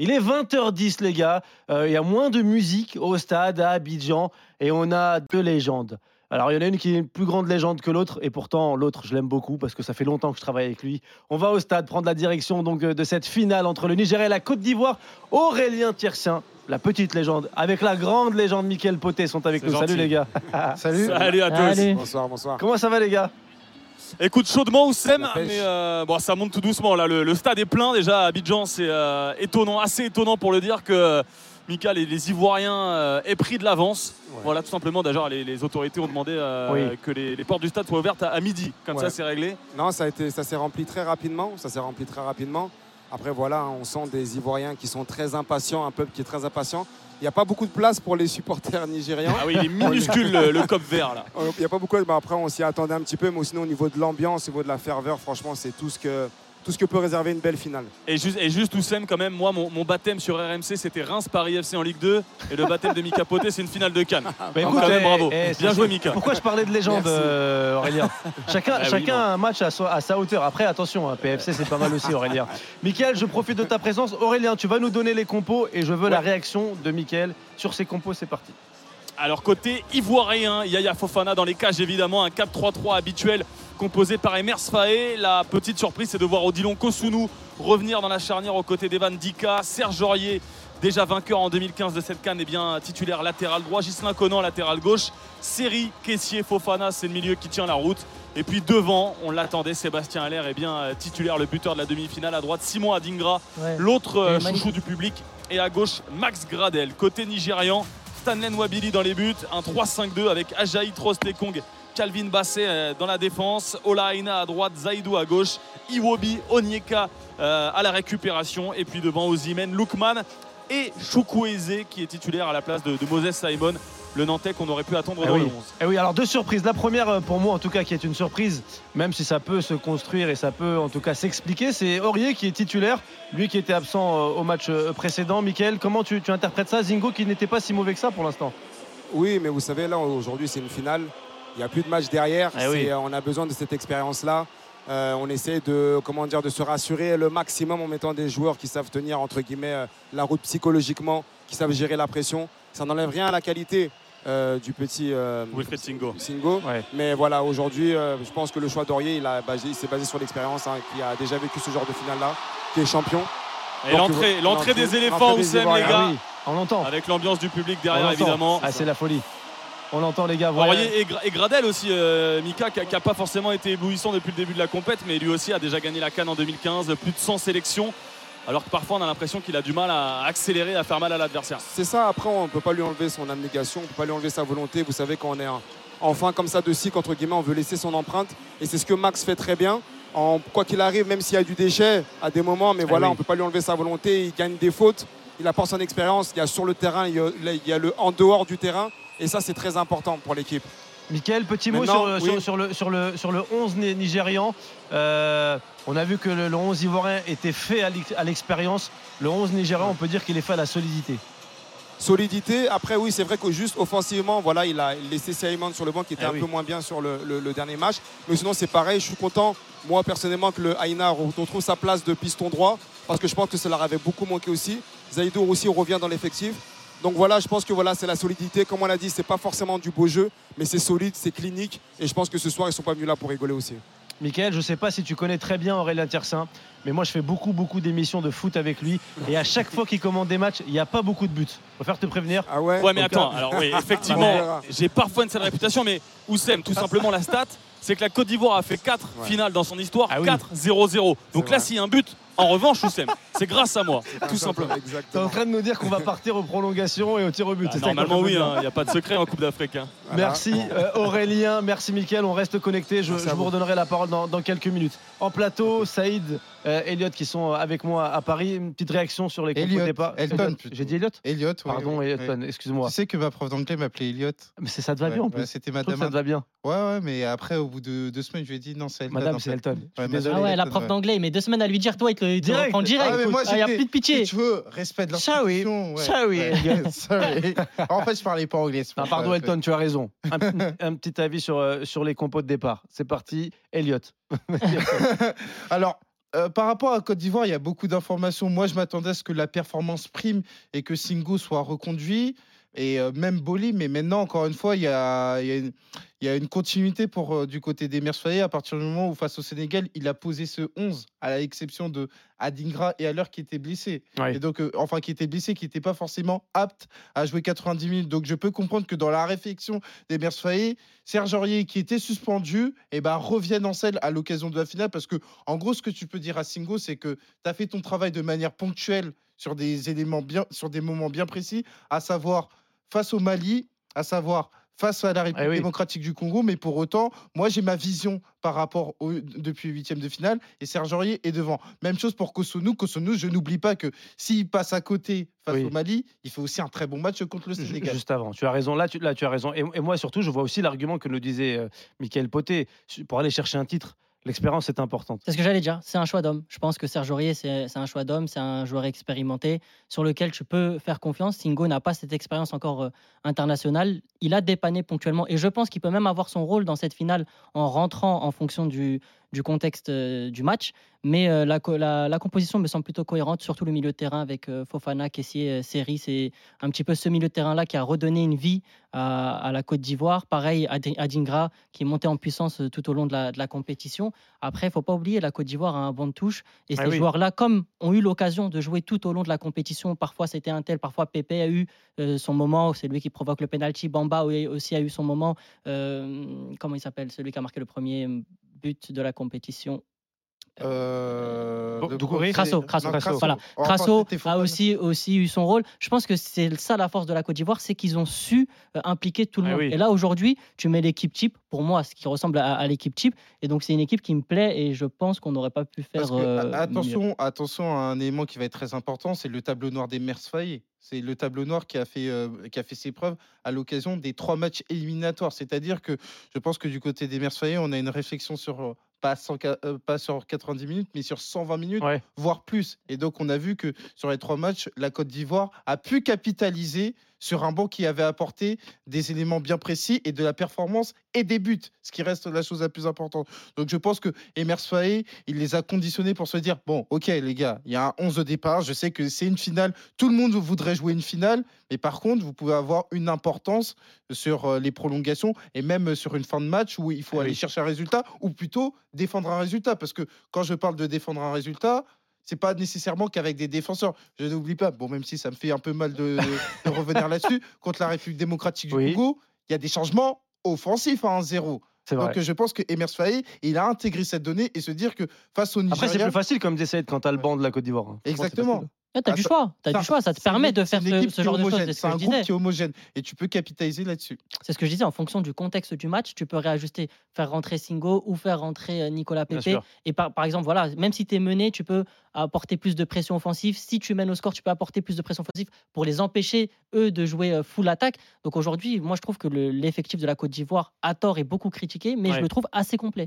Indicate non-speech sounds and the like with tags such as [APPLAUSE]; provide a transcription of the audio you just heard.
Il est 20h10, les gars. Euh, il y a moins de musique au stade à Abidjan et on a deux légendes. Alors, il y en a une qui est une plus grande légende que l'autre, et pourtant, l'autre, je l'aime beaucoup parce que ça fait longtemps que je travaille avec lui. On va au stade prendre la direction donc euh, de cette finale entre le Nigeria et la Côte d'Ivoire. Aurélien Tiersin, la petite légende, avec la grande légende Mickaël Poté sont avec nous. Salut les gars. [LAUGHS] Salut. Salut à tous. Allez. Bonsoir, bonsoir. Comment ça va les gars? Écoute chaudement Oussem, mais euh, bon, ça monte tout doucement. Là, le, le stade est plein déjà. À Abidjan, c'est euh, étonnant, assez étonnant pour le dire que Mika, les, les Ivoiriens euh, aient pris de l'avance. Ouais. Voilà, tout simplement. D'ailleurs, les, les autorités ont demandé Oui. que les, les portes du stade soient ouvertes à, à midi. Comme Ouais. ça, c'est réglé. Non, ça a été, ça s'est rempli très rapidement. Ça s'est rempli très rapidement. Après, voilà, on sent des Ivoiriens qui sont très impatients, un peuple qui est très impatient. Il n'y a pas beaucoup de place pour les supporters nigérians. Ah oui, il est minuscule le, le cop vert là. Euh, Il n'y a pas beaucoup. Mais après, on s'y attendait un petit peu. Mais sinon, au niveau de l'ambiance, au niveau de la ferveur, franchement, c'est tout ce que tout ce que peut réserver une belle finale. Et juste, et juste Oussem, quand même, moi, mon, mon baptême sur RMC, c'était Reims-Paris FC en Ligue 2. Et le baptême de Mika Poté, c'est une finale de Cannes. Bah, Donc, quand même, eh, bravo. eh, Bien joué, Mika. Pourquoi je parlais de légende, euh, Aurélien [LAUGHS] Chacun, Ah oui, chacun non. a un match à sa hauteur. Après, attention, hein, PFC, c'est pas mal aussi, Aurélien. [LAUGHS] Michael, je profite de ta présence. Aurélien, tu vas nous donner les compos et je veux la réaction de Michael sur ces compos. C'est parti. Alors côté ivoirien, Yaya Fofana dans les cages évidemment, un 4-3-3 habituel composé par Emers Faé. La petite surprise c'est de voir Odilon Kosunu revenir dans la charnière aux côtés d'Evan Dika, Serge Aurier déjà vainqueur en 2015 de cette canne, et bien titulaire latéral droit, Gislain Conan latéral gauche, Seri, Caissier, Fofana c'est le milieu qui tient la route. Et puis devant, on l'attendait, Sébastien Allaire est bien euh, titulaire, le buteur de la demi-finale à droite, Simon Adingra, Ouais. L'autre euh, Et chouchou du public et à gauche Max Gradel. Côté nigérian, Stanley Nwabili dans les buts, un 3-5-2 avec Ajaï Trostekong, Calvin Basset euh, dans la défense, Ola Aina à droite, Zaidou à gauche, Iwobi, Onyeka euh, à la récupération et puis devant Ozimen, Lukman et Chukwueze qui est titulaire à la place de, de Moses Simon, le Nantais qu'on aurait pu attendre Eh dans oui. le 11. Eh oui, alors deux surprises. La première, euh, pour moi en tout cas, qui est une surprise, même si ça peut se construire et ça peut en tout cas s'expliquer, c'est Aurier qui est titulaire, lui qui était absent euh, au match euh, précédent. Michael, comment tu, tu interprètes ça Zingo qui n'était pas si mauvais que ça pour l'instant? Oui, mais vous savez, là, aujourd'hui, c'est une finale. Il n'y a plus de match derrière. Eh oui. On a besoin de cette expérience-là. Euh, on essaie de, comment dire, de se rassurer le maximum en mettant des joueurs qui savent tenir, entre guillemets, la route psychologiquement, qui savent gérer la pression. Ça n'enlève rien à la qualité euh, du petit euh, Wilfried Singo. Singo. Ouais. Mais voilà, aujourd'hui, euh, je pense que le choix d'Aurier, il, a basé- il s'est basé sur l'expérience, hein, qui a déjà vécu ce genre de finale-là, qui est champion. Et l'entrée, des éléphants, Oussem, les gars, Ah oui, on l'entend. avec l'ambiance du public derrière, évidemment. Ah, c'est la folie. On l'entend les gars. voilà. Aurier et, Gra- et Gradel aussi, euh, Mika, qui n'a pas forcément été éblouissant depuis le début de la compète, mais lui aussi a déjà gagné la Cannes en 2015, plus de 100 sélections, alors que parfois on a l'impression qu'il a du mal à accélérer, à faire mal à l'adversaire. C'est ça, après, on ne peut pas lui enlever son abnégation, on ne peut pas lui enlever sa volonté. Vous savez, quand on est en, en fin comme ça de cycle, entre guillemets, on veut laisser son empreinte. Et c'est ce que Max fait très bien. En, quoi qu'il arrive, même s'il y a du déchet à des moments, mais voilà, oui. on ne peut pas lui enlever sa volonté. Il gagne des fautes, il apporte son expérience. Il y a sur le terrain, il y a, il y a le en dehors du terrain. Et ça, c'est très important pour l'équipe. Michael, petit mot sur, oui. sur- sur le, sur, le, sur le 11 ni- nigérian. Euh, on a vu que le, le 11 ivoirien était fait à l'ex- à l'expérience. Le 11 nigérian, on peut dire qu'il est fait à la solidité. Solidité. Après, oui, c'est vrai que juste offensivement, voilà, il a laissé Simon sur le banc qui était Eh un oui. peu moins bien sur le, le- le dernier match. Mais sinon, c'est pareil. Je suis content, moi, personnellement, que le Aina retrouve sa place de piston droit parce que je pense que leur avait beaucoup manqué aussi. Zaïdo aussi revient dans l'effectif. Donc voilà, je pense que voilà, c'est la solidité. Comme on l'a dit, c'est pas forcément du beau jeu, mais c'est solide, c'est clinique. Et je pense que ce soir, ils sont pas venus là pour rigoler aussi. Michael, je ne sais pas si tu connais très bien Aurélien Tiersin, mais moi je fais beaucoup beaucoup d'émissions de foot avec lui. Et à chaque fois qu'il commande des matchs, il n'y a pas beaucoup de buts. Je préfère te prévenir. Ah ouais Ouais, mais Donc, attends, euh, alors [LAUGHS] oui, effectivement, j'ai parfois une sale réputation, mais Oussem, tout simplement la stat, c'est que la Côte d'Ivoire a fait 4 Ouais. finales dans son histoire, Ah oui. 4-0-0. Donc C'est là, s'il y a un but, en revanche, Oussem, c'est grâce à moi, tout simplement. Tu es en train de nous dire qu'on va partir aux prolongations et au tir au but. Ah, qu'on normalement, oui, il n'y a pas de secret en Coupe d'Afrique. hein. Voilà. Merci euh, Aurélien, merci Mickaël, on reste connectés, je, vous redonnerai la parole dans, dans quelques minutes. En plateau, Saïd, euh, Elliot qui sont avec moi à Paris, une petite réaction sur les Elliot, de départ. Elton, plutôt. J'ai dit Elliot Elliot, oui, Pardon oui, Elton, oui. excuse-moi. Tu sais que ma prof d'anglais m'appelait Elliot. Mais c'est- ça te va Ouais, bien en ouais, plus. C'était Je madame. ça te va bien. Ouais, ouais, mais après, au bout de deux semaines, je lui ai dit non, c'est Elton. Madame, c'est. Elton. Ouais, madame. Ah ouais, la prof ouais. d'anglais, met deux semaines à lui dire, toi, il te, il te Direct. reprend direct. Ah, mais moi, il n'y a j'étais- plus de pitié. Si tu veux, respect de Sorry. l'institution. ouais. Sorry, Ouais. [LAUGHS] Elliot. Sorry. En fait, je parlais pas anglais. c'est Ah, pour pardon ça. Elton, tu as raison. Un, [LAUGHS] un petit avis sur, euh, sur les compos de départ. C'est parti, Elliot. [LAUGHS] Alors, Euh, par rapport à Côte d'Ivoire, il y a beaucoup d'informations. Moi, je m'attendais à ce que la performance prime et que Singo soit reconduit. Et même Boli, mais maintenant, encore une fois, il y a, il y a une, il y a une continuité pour, du côté des Mercedes à partir du moment où, face au Sénégal, il a posé ce 11, à l'exception de Adingra et Haller qui étaient blessés. Ouais. Et donc, euh, enfin, qui étaient blessés, qui n'étaient pas forcément aptes à jouer 90 minutes. Donc, je peux comprendre que dans la réflexion des Mercedes, Serge Aurier, qui était suspendu, eh ben, revienne en selle à l'occasion de la finale. Parce que, en gros, ce que tu peux dire à Singo, c'est que tu as fait ton travail de manière ponctuelle sur des éléments bien, sur des moments bien précis, à savoir face au Mali, à savoir face à la République Eh oui. démocratique du Congo. Mais pour autant, moi, j'ai ma vision par rapport au, depuis huitième de finale et Serge Aurier est devant. Même chose pour Kosonou. Kosonou, je n'oublie pas que s'il passe à côté face Oui. au Mali, il fait aussi un très bon match contre le Sénégal. Juste avant, tu as raison. Là, tu, là, tu as raison. Et, et moi, surtout, je vois aussi l'argument que nous disait euh, Michael Poté pour aller chercher un titre. L'expérience est importante. C'est ce que j'allais dire. C'est un choix d'homme. Je pense que Serge Aurier, c'est un choix d'homme. C'est un joueur expérimenté sur lequel tu peux faire confiance. Singo n'a pas cette expérience encore euh, internationale. Il a dépanné ponctuellement et je pense qu'il peut même avoir son rôle dans cette finale en rentrant en fonction du, du contexte euh, du match. Mais euh, la, la- la composition me semble plutôt cohérente, surtout le milieu de terrain avec euh, Fofana, Kessier, Seri. C'est un petit peu ce milieu de terrain-là qui a redonné une vie à, à la Côte d'Ivoire. Pareil, Adi- Adingra qui est monté en puissance tout au long de la, de la compétition. Après, il faut pas oublier, la Côte d'Ivoire a un banc de touche. Et Ah ces oui. joueurs-là, comme ont eu l'occasion de jouer tout au long de la compétition, parfois c'était un tel, parfois Pépé a eu euh, son moment, c'est lui qui provoque le penalty. Bamba aussi a eu son moment. Comment il s'appelle? Celui qui a marqué le premier but de la compétition. Euh, Bon, Doucouré Crasso, Crasso, non, Crasso. Voilà. Crasso a aussi, aussi eu son rôle. Je pense que c'est ça la force de la Côte d'Ivoire, c'est qu'ils ont su euh, impliquer tout le Ah monde. oui. Et là, aujourd'hui, tu mets l'équipe type, pour moi, ce qui ressemble à, à l'équipe type. Et donc, c'est une équipe qui me plaît et je pense qu'on n'aurait pas pu faire. Parce que, euh, mieux. attention, attention à un élément qui va être très important, c'est le tableau noir des Mers Faye. C'est le tableau noir qui a, fait, euh, qui a fait ses preuves à l'occasion des trois matchs éliminatoires. C'est-à-dire que je pense que du côté des Mers on a une réflexion sur euh, pas, 100 euh, pas sur 90 minutes, mais sur 120 minutes, Ouais. voire plus. Et donc, on a vu que sur les trois matchs, la Côte d'Ivoire a pu capitaliser sur un banc qui avait apporté des éléments bien précis et de la performance et des buts, ce qui reste la chose la plus importante. Donc, je pense que Emers Faé, il les a conditionnés pour se dire bon, ok, les gars, il y a un 11 de départ. Je sais que c'est une finale. Tout le monde voudrait jouer une finale. Mais par contre, vous pouvez avoir une importance sur euh, les prolongations et même sur une fin de match où il faut Ah aller chercher un résultat ou plutôt défendre un résultat. Parce que quand je parle de défendre un résultat, c'est pas nécessairement qu'avec des défenseurs. Je n'oublie pas, bon, même si ça me fait un peu mal de, de revenir [LAUGHS] là-dessus, contre la République démocratique du Oui. Congo, il y a des changements offensifs à 1-0. C'est vrai. Donc euh, je pense que Emers Faé, il a intégré cette donnée et se dire que face au Nigeria... Après, c'est plus facile, comme Saïd, quand t'as le banc de la Côte d'Ivoire. hein. Exactement. Ouais, t'as Ah, du choix, t'as ça- du choix, ça te permet une- de faire ce, genre de choses. C'est ce un je groupe disais. qui est homogène et tu peux capitaliser là-dessus. C'est ce que je disais. En fonction du contexte du match, tu peux réajuster, faire rentrer Singo ou faire rentrer euh, Nicolas sûr. Et par, par exemple, voilà, même si tu es mené, tu peux apporter plus de pression offensive. Si tu mènes au score, tu peux apporter plus de pression offensive pour les empêcher, eux, de jouer euh, full attaque. Donc aujourd'hui, moi, je trouve que le- l'effectif de la Côte d'Ivoire, à tort, est beaucoup critiqué, mais Ouais. je le trouve assez complet.